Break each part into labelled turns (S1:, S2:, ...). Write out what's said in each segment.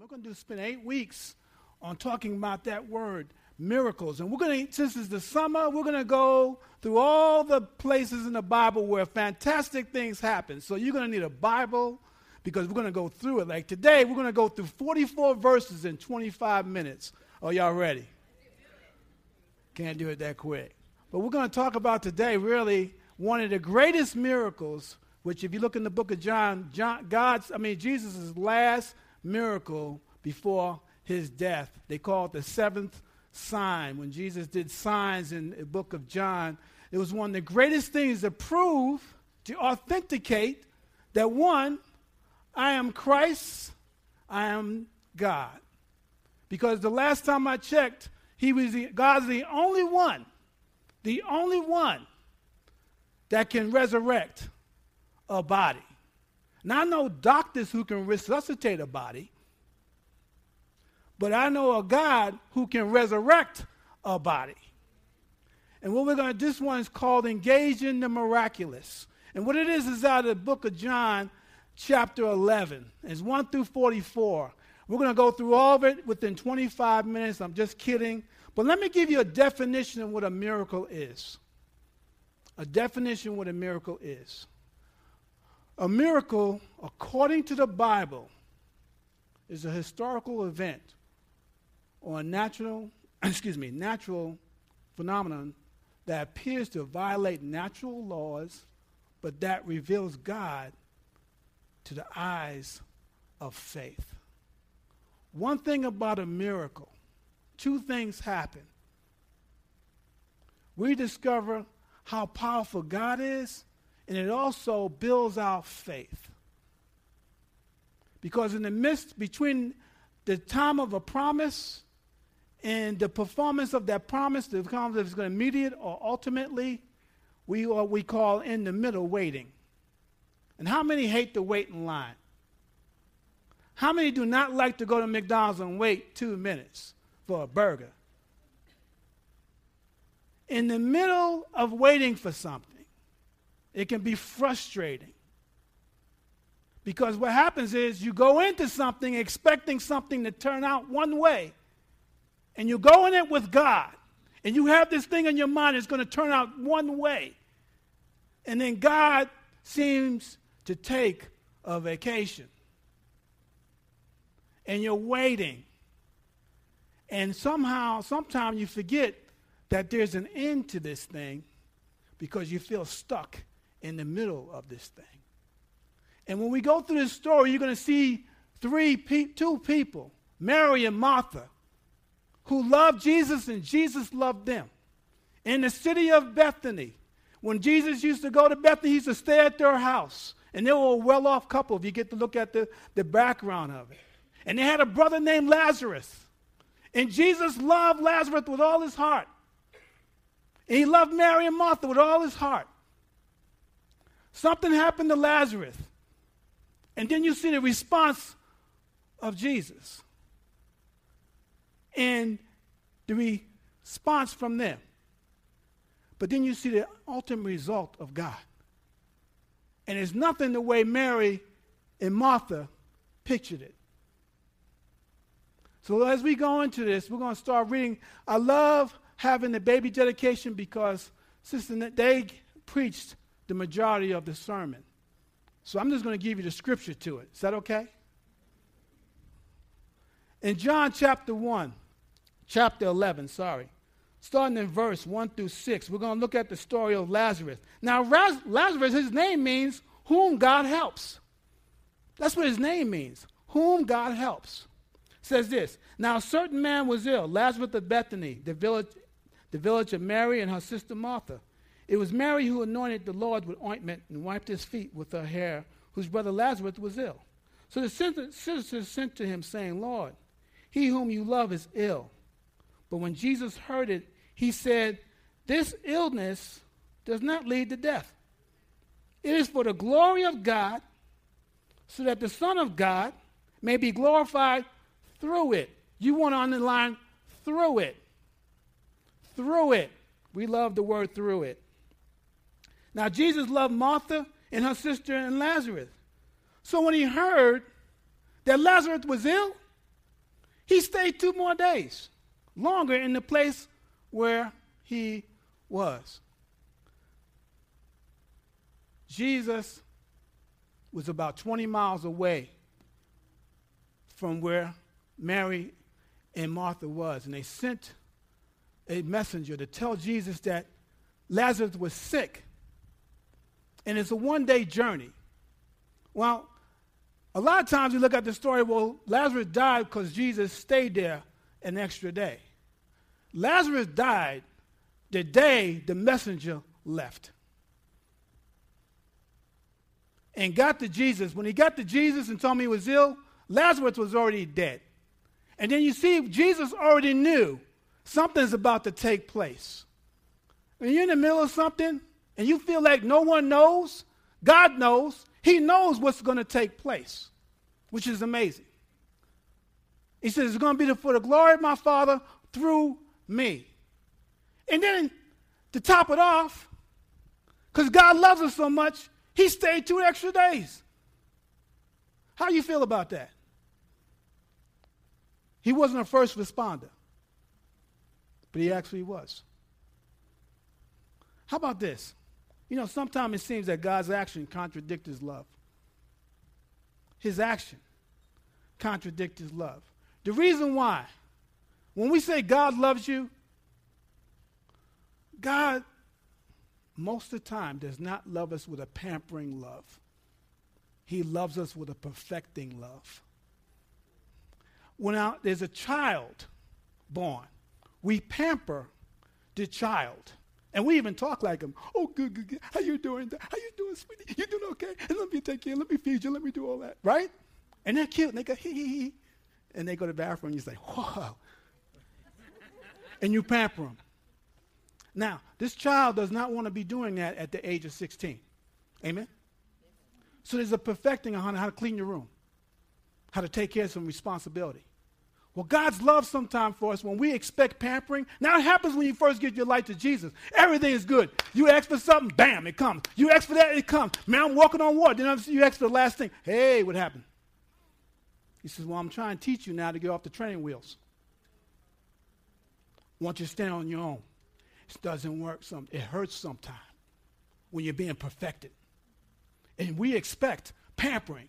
S1: We're going to spend eight weeks on talking about that word, miracles. And we're going to, since it's the summer, we're going to go through all the places in the Bible where fantastic things happen. So you're going to need a Bible because we're going to go through it. Like today, we're going to go through 44 verses in 25 minutes. Are y'all ready? Can't do it that quick. But we're going to talk about today really one of the greatest miracles, which if you look in the book of John, John God's, I mean, Jesus' last miracle before his death. They call it the seventh sign. When Jesus did signs in the book of John, it was one of the greatest things to prove, to authenticate that one, I am Christ, I am God. Because the last time I checked, he was the, God's the only one, the only one that can resurrect a body. Now, I know doctors who can resuscitate a body, but I know a God who can resurrect a body. And what we're going to, this one is called Engaging the Miraculous. And what it is is out of the book of John, chapter 11. It's 1 through 44. We're going to go through all of it within 25 minutes. I'm just kidding. But let me give you a definition of what a miracle is. A definition of what a miracle is. A miracle, according to the Bible, is a historical event or a natural, excuse me, natural phenomenon that appears to violate natural laws, but that reveals God to the eyes of faith. One thing about a miracle, two things happen. We discover how powerful God is, and it also builds our faith. Because in the midst between the time of a promise and the performance of that promise, the promise is going to immediate or ultimately, we what we call in the middle waiting. And how many hate to wait in line? How many do not like to go to McDonald's and wait two minutes for a burger? In the middle of waiting for something, it can be frustrating. Because what happens is you go into something expecting something to turn out one way, and you go in it with God, and you have this thing in your mind it's going to turn out one way. And then God seems to take a vacation. And you're waiting. And somehow, sometimes you forget that there's an end to this thing because you feel stuck in the middle of this thing. And when we go through this story, you're going to see three, pe- two people, Mary and Martha, who loved Jesus and Jesus loved them. In the city of Bethany, when Jesus used to go to Bethany, he used to stay at their house. And they were a well off couple if you get to look at the, the background of it. And they had a brother named Lazarus. And Jesus loved Lazarus with all his heart. And he loved Mary and Martha with all his heart. Something happened to Lazarus. And then you see the response of Jesus. And the response from them. But then you see the ultimate result of God. And it's nothing the way Mary and Martha pictured it. So as we go into this, we're going to start reading. I love having the baby dedication because Sister they preached the majority of the sermon. So I'm just going to give you the scripture to it. Is that okay? In John chapter 1, chapter 11, sorry, starting in verse 1 through 6, we're going to look at the story of Lazarus. Now, Lazarus, his name means whom God helps. That's what his name means, whom God helps. It says this Now, a certain man was ill, Lazarus of Bethany, the village, the village of Mary and her sister Martha. It was Mary who anointed the Lord with ointment and wiped his feet with her hair, whose brother Lazarus was ill. So the sisters sent to him, saying, Lord, he whom you love is ill. But when Jesus heard it, he said, This illness does not lead to death. It is for the glory of God, so that the Son of God may be glorified through it. You want to underline through it. Through it. We love the word through it. Now, Jesus loved Martha and her sister and Lazarus. So when he heard that Lazarus was ill, He stayed two more days, longer in the place where he was. Jesus was about 20 miles away from where Mary and Martha was, and they sent a messenger to tell Jesus that Lazarus was sick. And it's a one day journey. Well, a lot of times we look at the story, well, Lazarus died because Jesus stayed there an extra day. Lazarus died the day the messenger left. And got to Jesus. When he got to Jesus and told me he was ill, Lazarus was already dead. And then you see, Jesus already knew something's about to take place. When you're in the middle of something and you feel like no one knows, God knows. He knows what's going to take place, which is amazing. He says, It's going to be for the glory of my Father through me. And then to top it off, because God loves us so much, he stayed two extra days. How do you feel about that? He wasn't a first responder, but he actually was. How about this? You know, sometimes it seems that God's action contradicts his love. His action contradicts his love. The reason why, when we say God loves you, God, most of the time, does not love us with a pampering love. He loves us with a perfecting love when there's a child born, we pamper the child. And we even talk like them. Oh, good, good, good. How you doing? How you doing, sweetie? You doing okay? And let me take care. Let me feed you. Let me do all that. Right? And they're cute. And they go, hee, hee, hee. And they go to the bathroom. And you say, whoa. and you pamper them. Now, this child does not want to be doing that at the age of 16. Amen? So there's a perfecting on how to clean your room how to take care of some responsibility. Well, God's love sometimes for us when we expect pampering. Now, it happens when you first give your life to Jesus. Everything is good. You ask for something, bam, it comes. You ask for that, it comes. Man, I'm walking on water. Then you ask for the last thing. Hey, what happened? He says, Well, I'm trying to teach you now to get off the training wheels. Want you to stand on your own. It doesn't work. Some, it hurts sometimes when you're being perfected. And we expect pampering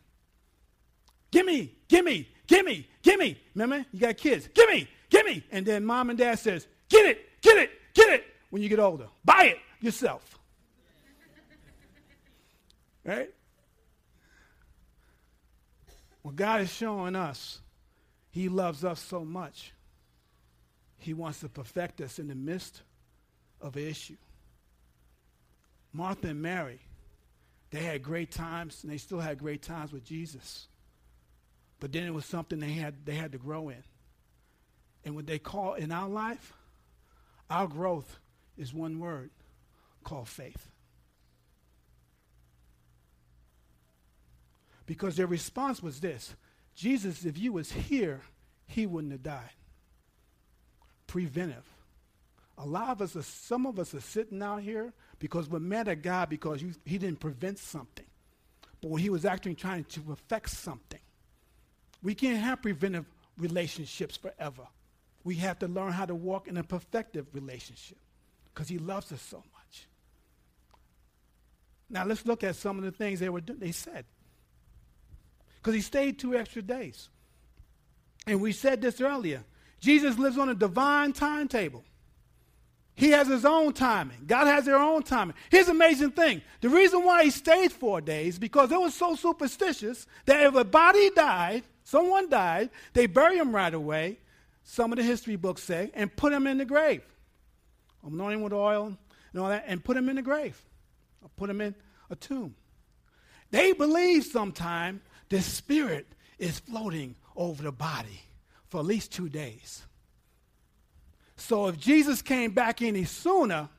S1: Gimme, gimme, gimme, gimme. Remember? You got kids. Gimme, gimme. And then mom and dad says, get it, get it, get it when you get older. Buy it yourself. right? Well, God is showing us He loves us so much. He wants to perfect us in the midst of an issue. Martha and Mary, they had great times, and they still had great times with Jesus. But then it was something they had, they had to grow in. And what they call in our life, our growth is one word called faith. Because their response was this Jesus, if you was here, he wouldn't have died. Preventive. A lot of us, are, some of us are sitting out here because we're mad at God because you, he didn't prevent something. But when he was actually trying to perfect something. We can't have preventive relationships forever. We have to learn how to walk in a perfective relationship because he loves us so much. Now let's look at some of the things they were they said. Because he stayed two extra days. And we said this earlier. Jesus lives on a divine timetable. He has his own timing. God has their own timing. Here's amazing thing. The reason why he stayed four days, because it was so superstitious that if a body died, Someone died, they bury him right away, some of the history books say, and put him in the grave. Anoint him with oil and all that, and put him in the grave. Or put him in a tomb. They believe sometime the spirit is floating over the body for at least two days. So if Jesus came back any sooner,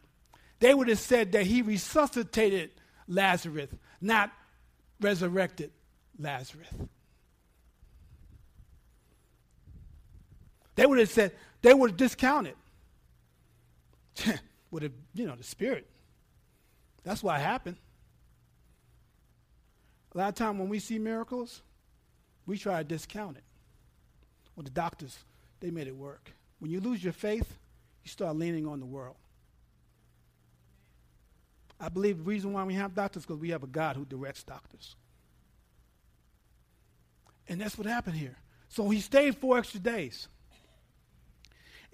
S1: they would have said that he resuscitated Lazarus, not resurrected Lazarus. They would have said, they would have discounted. would have, you know, the spirit. That's what happened. A lot of time when we see miracles, we try to discount it. Well, the doctors, they made it work. When you lose your faith, you start leaning on the world. I believe the reason why we have doctors because we have a God who directs doctors. And that's what happened here. So he stayed four extra days.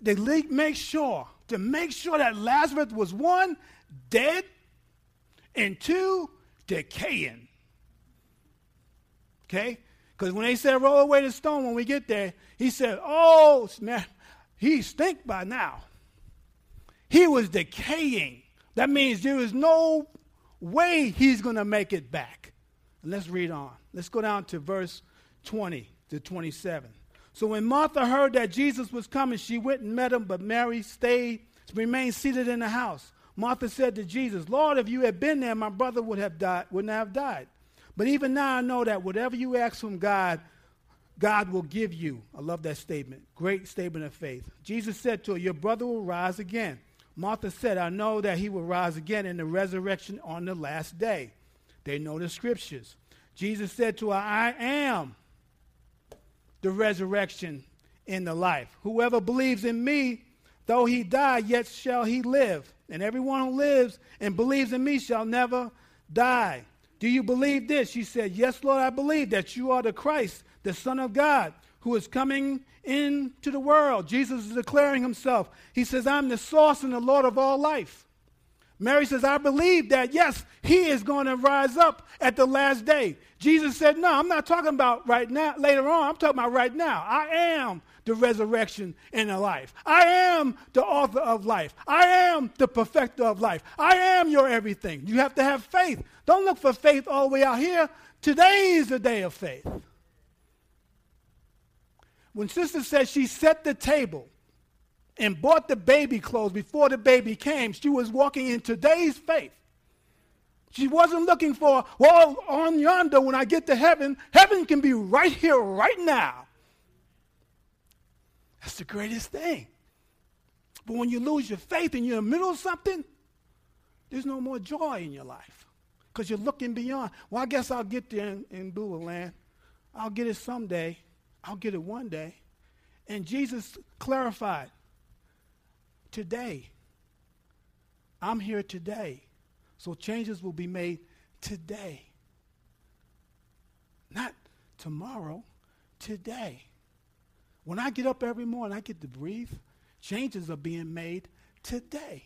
S1: They make sure, to make sure that Lazarus was one, dead, and two, decaying. Okay? Because when they said roll away the stone when we get there, he said, Oh, man, he stink by now. He was decaying. That means there is no way he's going to make it back. Let's read on. Let's go down to verse 20 to 27. So when Martha heard that Jesus was coming, she went and met him, but Mary stayed, remained seated in the house. Martha said to Jesus, Lord, if you had been there, my brother would have died, wouldn't have died. But even now I know that whatever you ask from God, God will give you. I love that statement. Great statement of faith. Jesus said to her, Your brother will rise again. Martha said, I know that he will rise again in the resurrection on the last day. They know the scriptures. Jesus said to her, I am the resurrection in the life. Whoever believes in me, though he die, yet shall he live. And everyone who lives and believes in me shall never die. Do you believe this? She said, Yes, Lord, I believe that you are the Christ, the Son of God, who is coming into the world. Jesus is declaring himself. He says, I'm the source and the Lord of all life. Mary says, I believe that, yes, he is going to rise up at the last day. Jesus said, No, I'm not talking about right now, later on. I'm talking about right now. I am the resurrection and the life. I am the author of life. I am the perfecter of life. I am your everything. You have to have faith. Don't look for faith all the way out here. Today is the day of faith. When sister said she set the table and bought the baby clothes before the baby came, she was walking in today's faith. She wasn't looking for, well, on yonder, when I get to heaven, heaven can be right here, right now. That's the greatest thing. But when you lose your faith and you're in the middle of something, there's no more joy in your life because you're looking beyond. Well, I guess I'll get there in, in Beulah land. I'll get it someday. I'll get it one day. And Jesus clarified today. I'm here today. So changes will be made today. Not tomorrow, today. When I get up every morning, I get to breathe. Changes are being made today.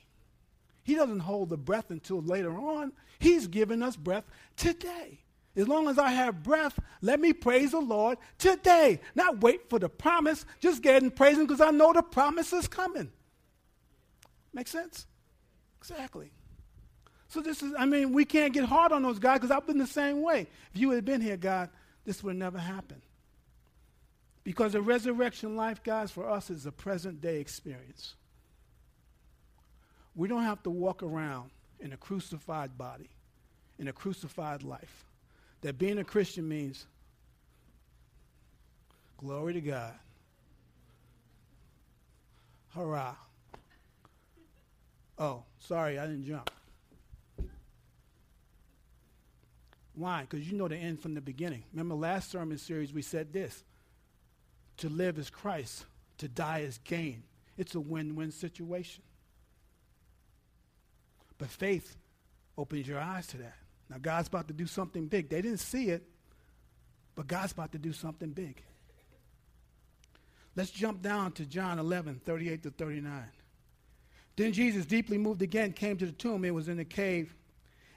S1: He doesn't hold the breath until later on. He's giving us breath today. As long as I have breath, let me praise the Lord today. Not wait for the promise, just get and praise Him because I know the promise is coming. Make sense? Exactly. So this is, I mean, we can't get hard on those guys because I've been the same way. If you had been here, God, this would never happen. Because the resurrection life, guys, for us is a present day experience. We don't have to walk around in a crucified body, in a crucified life that being a Christian means glory to God. Hurrah. Oh, sorry, I didn't jump. Why? Because you know the end from the beginning. Remember last sermon series we said this. To live is Christ, to die is gain. It's a win-win situation. But faith opens your eyes to that. Now, God's about to do something big. They didn't see it, but God's about to do something big. Let's jump down to John 11, 38 to 39. Then Jesus, deeply moved again, came to the tomb. It was in the cave,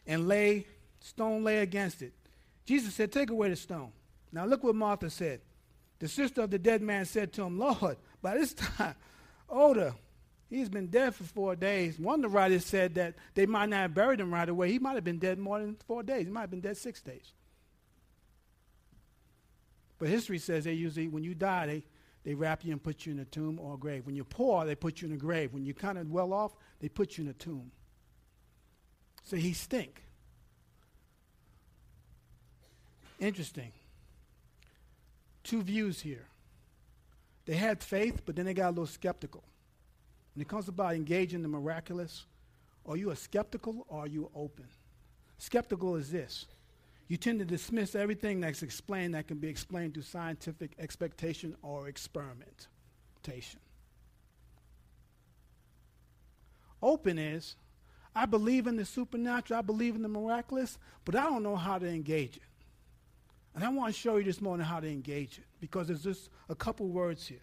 S1: and lay, stone lay against it. Jesus said, Take away the stone. Now look what Martha said. The sister of the dead man said to him, Lord, by this time, older, He's been dead for four days. One of the writers said that they might not have buried him right away. He might have been dead more than four days. He might have been dead six days. But history says they usually, when you die, they, they wrap you and put you in a tomb or a grave. When you're poor, they put you in a grave. When you're kind of well off, they put you in a tomb. So he stink. Interesting. Two views here. They had faith, but then they got a little skeptical. When it comes about engaging the miraculous, are you a skeptical or are you open? Skeptical is this You tend to dismiss everything that's explained that can be explained through scientific expectation or experimentation. Open is, I believe in the supernatural, I believe in the miraculous, but I don't know how to engage it. And I want to show you this morning how to engage it because there's just a couple words here.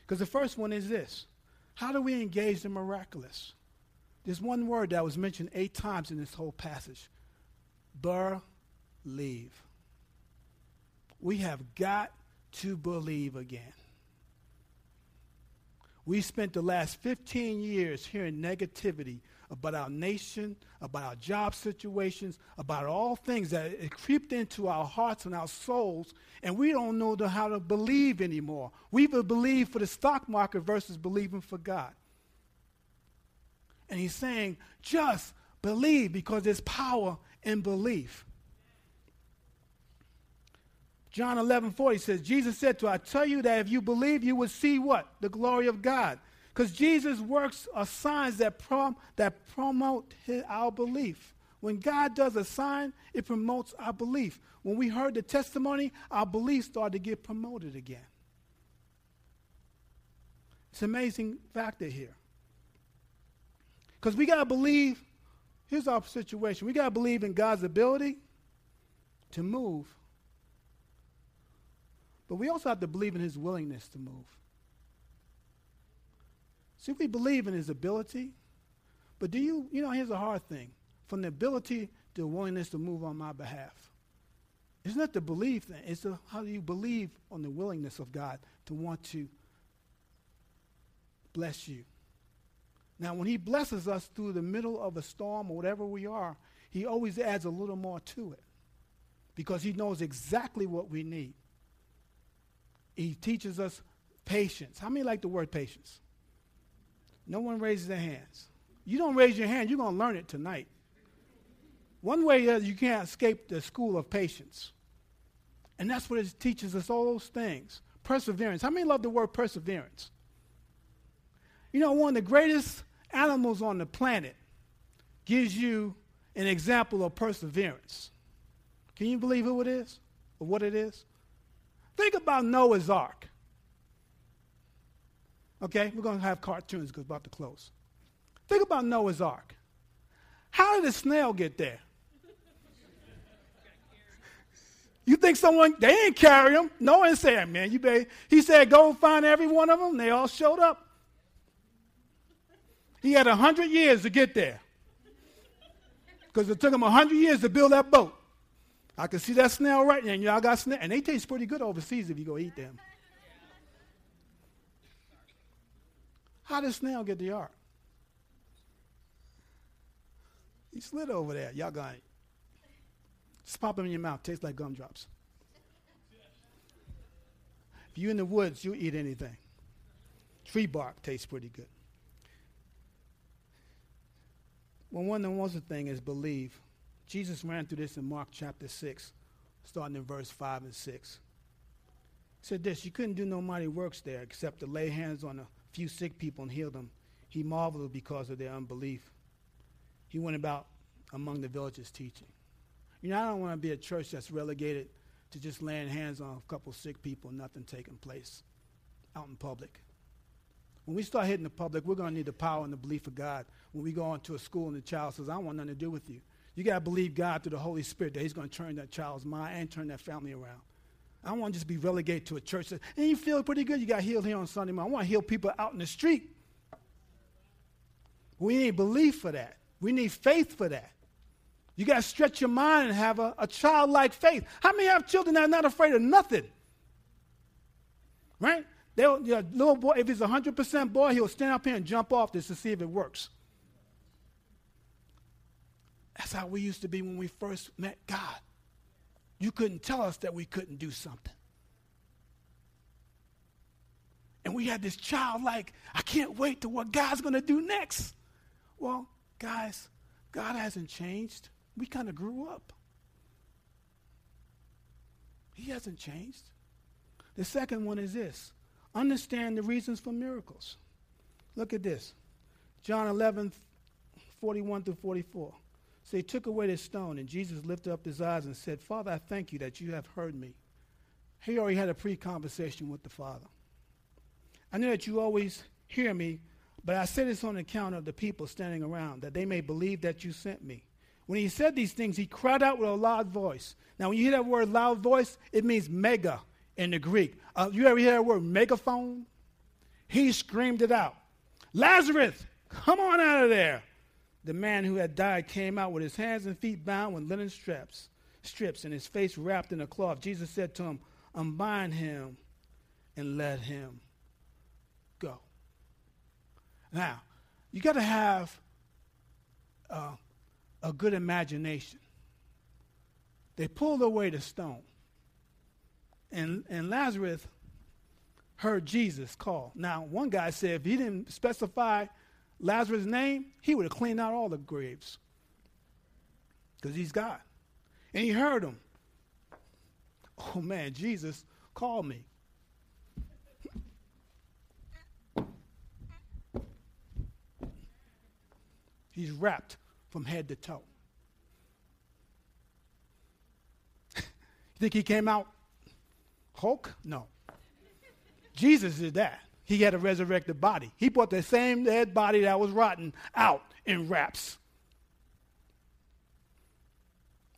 S1: Because the first one is this How do we engage the miraculous? There's one word that was mentioned eight times in this whole passage believe. We have got to believe again. We spent the last 15 years hearing negativity about our nation, about our job situations, about all things that it creeped into our hearts and our souls, and we don't know how to believe anymore. We believe for the stock market versus believing for God. And he's saying, just believe because there's power in belief. John 11, 40 says, Jesus said to I tell you that if you believe, you will see what? The glory of God. Because Jesus' works are signs that, prom- that promote his, our belief. When God does a sign, it promotes our belief. When we heard the testimony, our belief started to get promoted again. It's an amazing factor here. Because we got to believe, here's our situation. We got to believe in God's ability to move. But we also have to believe in his willingness to move. See, we believe in his ability, but do you, you know, here's a hard thing. From the ability to the willingness to move on my behalf. It's not the belief thing, it's the, how do you believe on the willingness of God to want to bless you. Now, when he blesses us through the middle of a storm or whatever we are, he always adds a little more to it because he knows exactly what we need. He teaches us patience. How many like the word patience? No one raises their hands. You don't raise your hand, you're going to learn it tonight. One way is you can't escape the school of patience. And that's what it teaches us all those things. Perseverance. How many love the word perseverance? You know, one of the greatest animals on the planet gives you an example of perseverance. Can you believe who it is or what it is? Think about Noah's Ark. Okay, we're going to have cartoons because about to close. Think about Noah's Ark. How did the snail get there? You think someone, they didn't carry him. Noah say, man, you better. He said, go find every one of them. They all showed up. He had 100 years to get there. Because it took him 100 years to build that boat. I can see that snail right now. Y'all got snail. And they taste pretty good overseas if you go eat them. How did snail get the ark? He slid over there. Y'all got it. Just pop them in your mouth. Tastes like gumdrops. If you're in the woods, you eat anything. Tree bark tastes pretty good. Well, one the most thing is believe. Jesus ran through this in Mark chapter 6, starting in verse 5 and 6. He said this, you couldn't do no mighty works there except to lay hands on a few sick people and heal them. He marveled because of their unbelief. He went about among the villages teaching. You know, I don't want to be a church that's relegated to just laying hands on a couple sick people and nothing taking place out in public. When we start hitting the public, we're going to need the power and the belief of God. When we go into a school and the child says, I want nothing to do with you, you got to believe God through the Holy Spirit that He's going to turn that child's mind and turn that family around. I don't want to just be relegated to a church that, and you feel pretty good, you got healed here on Sunday morning. I want to heal people out in the street. We need belief for that. We need faith for that. You got to stretch your mind and have a, a childlike faith. How many have children that are not afraid of nothing? Right? Know, little boy, if he's a 100% boy, he'll stand up here and jump off this to see if it works. That's how we used to be when we first met God. You couldn't tell us that we couldn't do something. And we had this child like, I can't wait to what God's going to do next. Well, guys, God hasn't changed. We kind of grew up. He hasn't changed. The second one is this understand the reasons for miracles. Look at this John 11, 41 through 44. So he took away the stone, and Jesus lifted up his eyes and said, Father, I thank you that you have heard me. He already had a pre conversation with the Father. I know that you always hear me, but I say this on account of the people standing around, that they may believe that you sent me. When he said these things, he cried out with a loud voice. Now, when you hear that word loud voice, it means mega in the Greek. Uh, you ever hear the word megaphone? He screamed it out Lazarus, come on out of there. The man who had died came out with his hands and feet bound with linen straps, strips, and his face wrapped in a cloth. Jesus said to him, Unbind him and let him go. Now, you got to have uh, a good imagination. They pulled away the stone, and, and Lazarus heard Jesus call. Now, one guy said if he didn't specify Lazarus' name, he would have cleaned out all the graves because he's God. And he heard him. Oh man, Jesus called me. He's wrapped from head to toe. you think he came out Hulk? No. Jesus did that. He had a resurrected body. He brought the same dead body that was rotten out in wraps.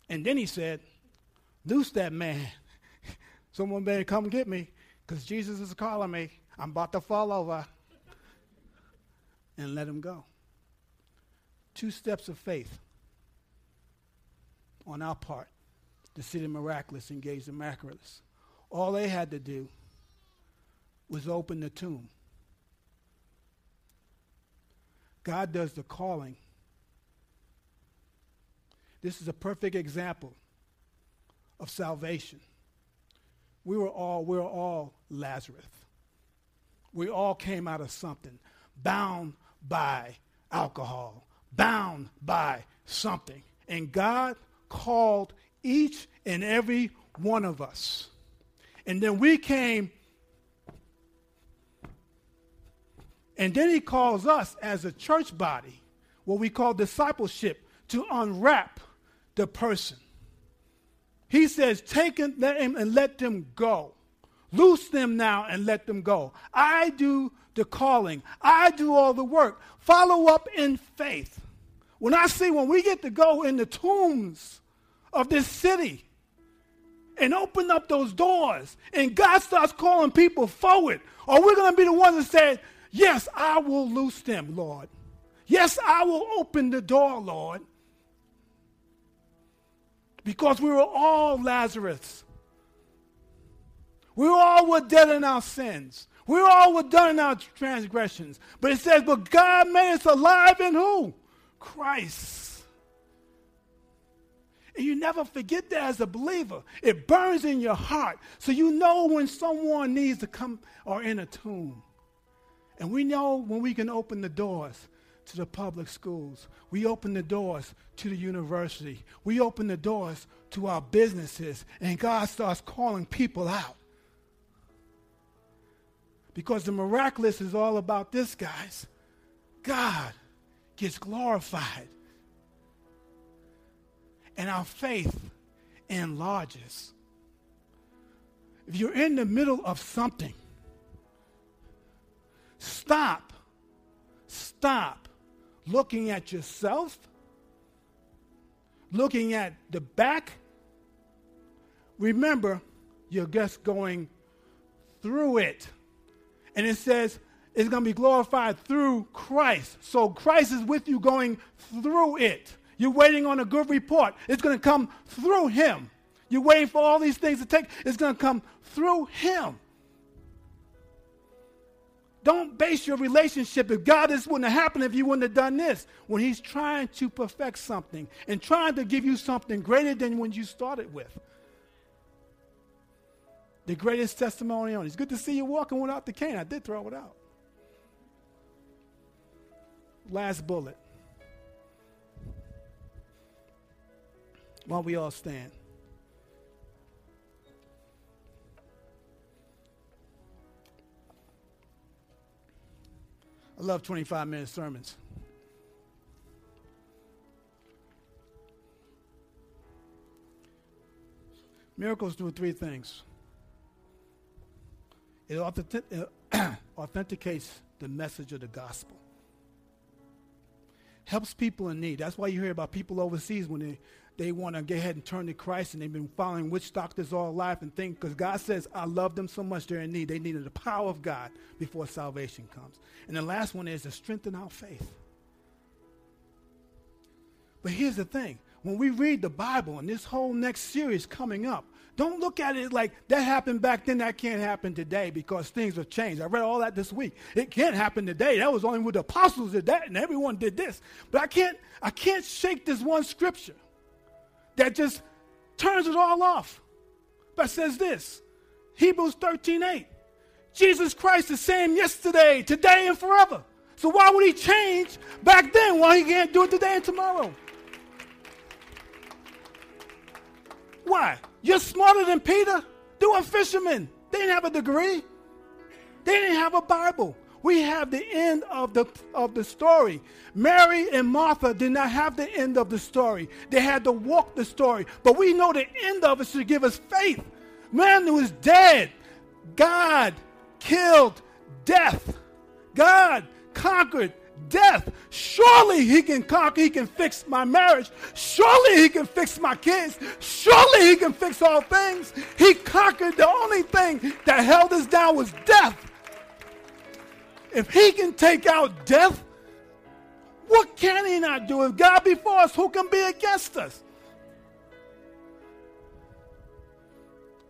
S1: And then he said, Loose that man. Someone better come get me because Jesus is calling me. I'm about to fall over. And let him go. Two steps of faith on our part to see the miraculous, engage the miraculous. All they had to do was open the tomb. God does the calling. This is a perfect example of salvation. We were all, we were all Lazarus. We all came out of something, bound by alcohol, bound by something. And God called each and every one of us. And then we came And then he calls us as a church body, what we call discipleship, to unwrap the person. He says, Take them and let them go. Loose them now and let them go. I do the calling, I do all the work. Follow up in faith. When I see when we get to go in the tombs of this city and open up those doors, and God starts calling people forward, are we going to be the ones that say, Yes, I will loose them, Lord. Yes, I will open the door, Lord. Because we were all Lazarus. We all were dead in our sins. We all were done in our transgressions. But it says, but God made us alive in who? Christ. And you never forget that as a believer. It burns in your heart. So you know when someone needs to come or in a tomb. And we know when we can open the doors to the public schools, we open the doors to the university, we open the doors to our businesses, and God starts calling people out. Because the miraculous is all about this, guys. God gets glorified. And our faith enlarges. If you're in the middle of something, Stop. Stop looking at yourself, looking at the back. Remember, you're just going through it. And it says it's going to be glorified through Christ. So Christ is with you going through it. You're waiting on a good report. It's going to come through him. You're waiting for all these things to take. It's going to come through him. Don't base your relationship if God, this wouldn't have happened if you wouldn't have done this. When He's trying to perfect something and trying to give you something greater than when you started with. The greatest testimony on. It's good to see you walking without the cane. I did throw it out. Last bullet. Why don't we all stand? I love 25 minute sermons. Miracles do three things it authenticates the message of the gospel, helps people in need. That's why you hear about people overseas when they they want to get ahead and turn to Christ and they've been following witch doctors all life and think because God says, I love them so much they're in need. They needed the power of God before salvation comes. And the last one is to strengthen our faith. But here's the thing when we read the Bible and this whole next series coming up, don't look at it like that happened back then, that can't happen today because things have changed. I read all that this week. It can't happen today. That was only with the apostles did that and everyone did this. But I can't I can't shake this one scripture that just turns it all off. But says this. Hebrews 13, 8. Jesus Christ is same yesterday, today, and forever. So why would he change back then while he can't do it today and tomorrow? Why? You're smarter than Peter? They were fishermen. They didn't have a degree. They didn't have a Bible. We have the end of the, of the story. Mary and Martha did not have the end of the story. They had to walk the story. But we know the end of it should give us faith. Man who is dead, God killed death. God conquered death. Surely he can conquer, he can fix my marriage. Surely he can fix my kids. Surely he can fix all things. He conquered the only thing that held us down was death. If he can take out death, what can he not do? If God be for us, who can be against us?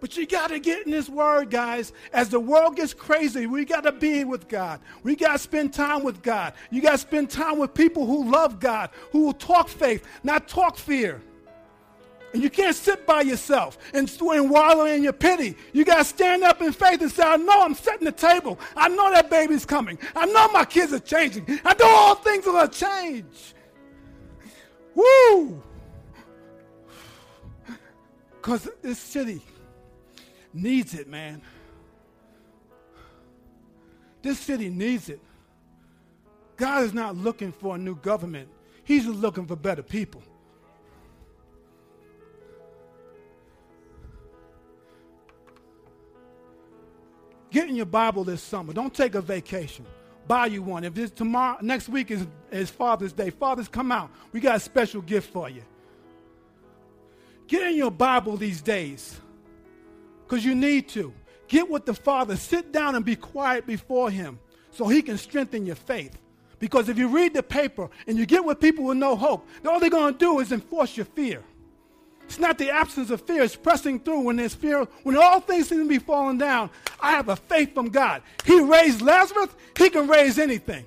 S1: But you got to get in this word, guys. As the world gets crazy, we got to be with God. We got to spend time with God. You got to spend time with people who love God, who will talk faith, not talk fear. And you can't sit by yourself and, and wallow in your pity. You got to stand up in faith and say, I know I'm setting the table. I know that baby's coming. I know my kids are changing. I know all things are going to change. Woo! Because this city needs it, man. This city needs it. God is not looking for a new government, He's looking for better people. Get in your Bible this summer. Don't take a vacation. Buy you one. If this tomorrow, next week is, is Father's Day, fathers, come out. We got a special gift for you. Get in your Bible these days because you need to. Get with the Father, sit down and be quiet before Him so He can strengthen your faith. Because if you read the paper and you get with people with no hope, all they're going to do is enforce your fear. It's not the absence of fear, it's pressing through when there's fear, when all things seem to be falling down. I have a faith from God. He raised Lazarus, He can raise anything.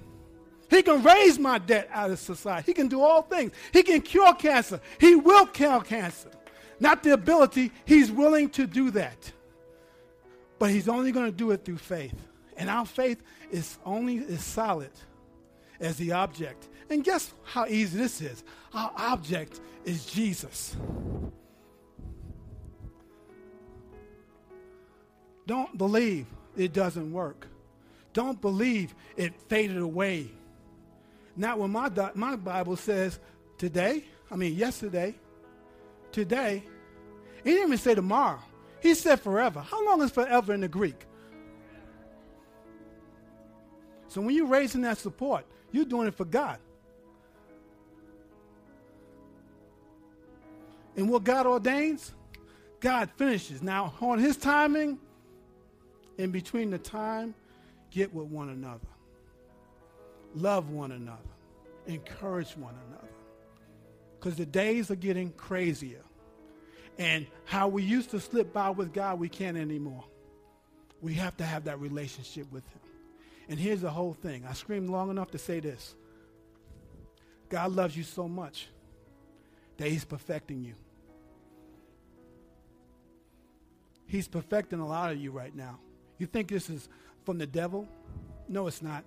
S1: He can raise my debt out of society. He can do all things. He can cure cancer. He will cure cancer. Not the ability, He's willing to do that. But he's only going to do it through faith. And our faith is only as solid as the object. And guess how easy this is? Our object is Jesus. Don't believe it doesn't work. Don't believe it faded away. Not when my, my Bible says today, I mean yesterday, today. He didn't even say tomorrow. He said forever. How long is forever in the Greek? So when you're raising that support, you're doing it for God. And what God ordains, God finishes. Now, on His timing, in between the time, get with one another. Love one another. Encourage one another. Because the days are getting crazier. And how we used to slip by with God, we can't anymore. We have to have that relationship with Him. And here's the whole thing. I screamed long enough to say this God loves you so much that He's perfecting you. He's perfecting a lot of you right now. You think this is from the devil? No, it's not.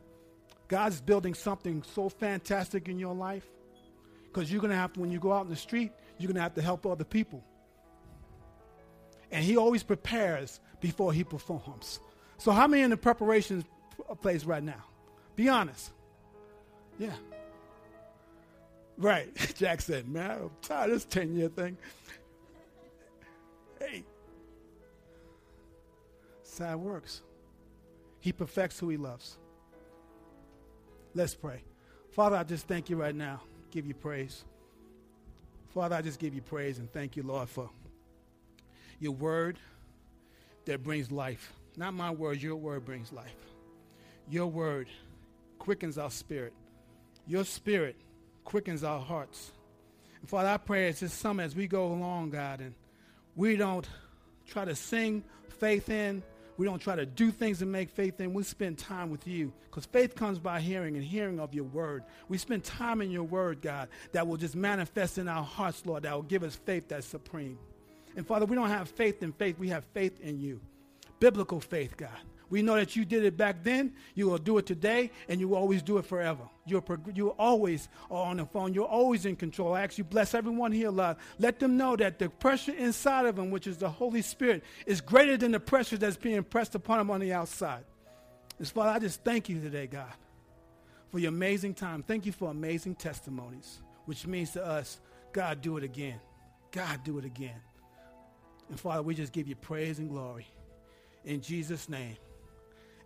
S1: God's building something so fantastic in your life because you're going to have to, when you go out in the street, you're going to have to help other people. And he always prepares before he performs. So, how many in the preparation place right now? Be honest. Yeah. Right. Jack said, man, I'm tired of this 10 year thing. Hey, That's how it works. He perfects who he loves. Let's pray. Father, I just thank you right now. Give you praise. Father, I just give you praise and thank you, Lord, for your word that brings life. Not my word, your word brings life. Your word quickens our spirit. Your spirit quickens our hearts. And Father, I pray as this summer, as we go along, God, and we don't try to sing faith in, we don't try to do things to make faith in. We spend time with you because faith comes by hearing and hearing of your word. We spend time in your word, God, that will just manifest in our hearts, Lord, that will give us faith that's supreme. And Father, we don't have faith in faith, we have faith in you. Biblical faith, God. We know that you did it back then. You will do it today, and you will always do it forever. You're, you're always on the phone. You're always in control. I ask you, bless everyone here, Lord. Let them know that the pressure inside of them, which is the Holy Spirit, is greater than the pressure that's being pressed upon them on the outside. And Father, I just thank you today, God, for your amazing time. Thank you for amazing testimonies, which means to us, God, do it again. God, do it again. And Father, we just give you praise and glory. In Jesus' name.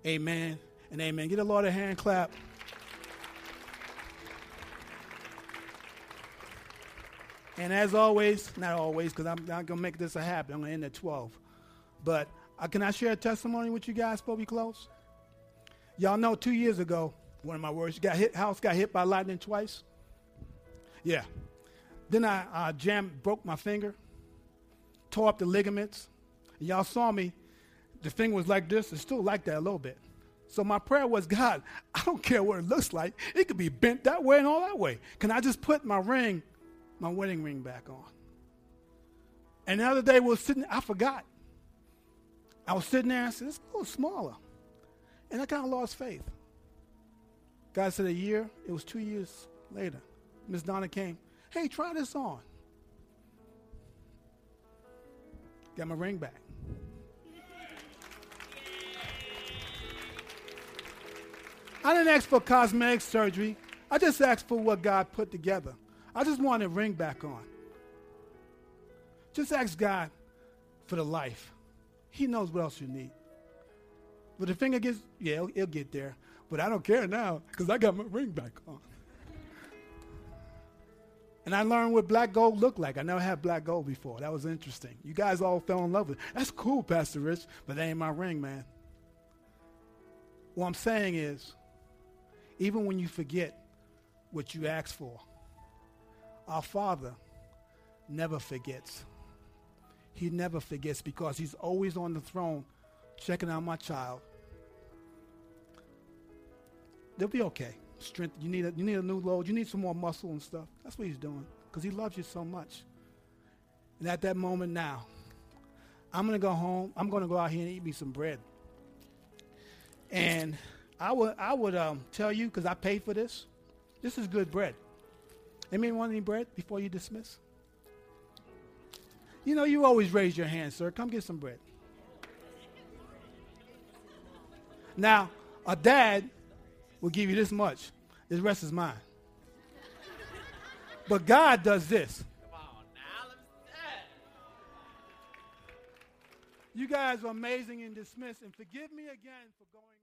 S1: Amen and amen. Get a Lord a hand clap. And as always, not always, because I'm not going to make this a habit. I'm going to end at 12. But uh, can I share a testimony with you guys before we close? Y'all know two years ago, one of my words, got hit, house got hit by lightning twice. Yeah. Then I uh, jammed, broke my finger, tore up the ligaments. Y'all saw me the finger was like this. It's still like that a little bit. So my prayer was, God, I don't care what it looks like. It could be bent that way and all that way. Can I just put my ring, my wedding ring back on? And the other day we was sitting, I forgot. I was sitting there and I said, it's a little smaller. And I kind of lost faith. God said a year, it was two years later. Miss Donna came, hey, try this on. Got my ring back. I didn't ask for cosmetic surgery. I just asked for what God put together. I just wanted a ring back on. Just ask God for the life. He knows what else you need. But the finger gets, yeah, it'll, it'll get there. But I don't care now because I got my ring back on. And I learned what black gold looked like. I never had black gold before. That was interesting. You guys all fell in love with it. That's cool, Pastor Rich, but that ain't my ring, man. What I'm saying is, even when you forget what you asked for. Our Father never forgets. He never forgets because He's always on the throne checking out my child. They'll be okay. Strength. You need a, you need a new load. You need some more muscle and stuff. That's what He's doing because He loves you so much. And at that moment now, I'm going to go home. I'm going to go out here and eat me some bread. And I would, I would um, tell you, because I paid for this, this is good bread. Anyone want any bread before you dismiss? You know, you always raise your hand, sir. Come get some bread. Now, a dad will give you this much. The rest is mine. But God does this. You guys are amazing and dismiss. And forgive me again for going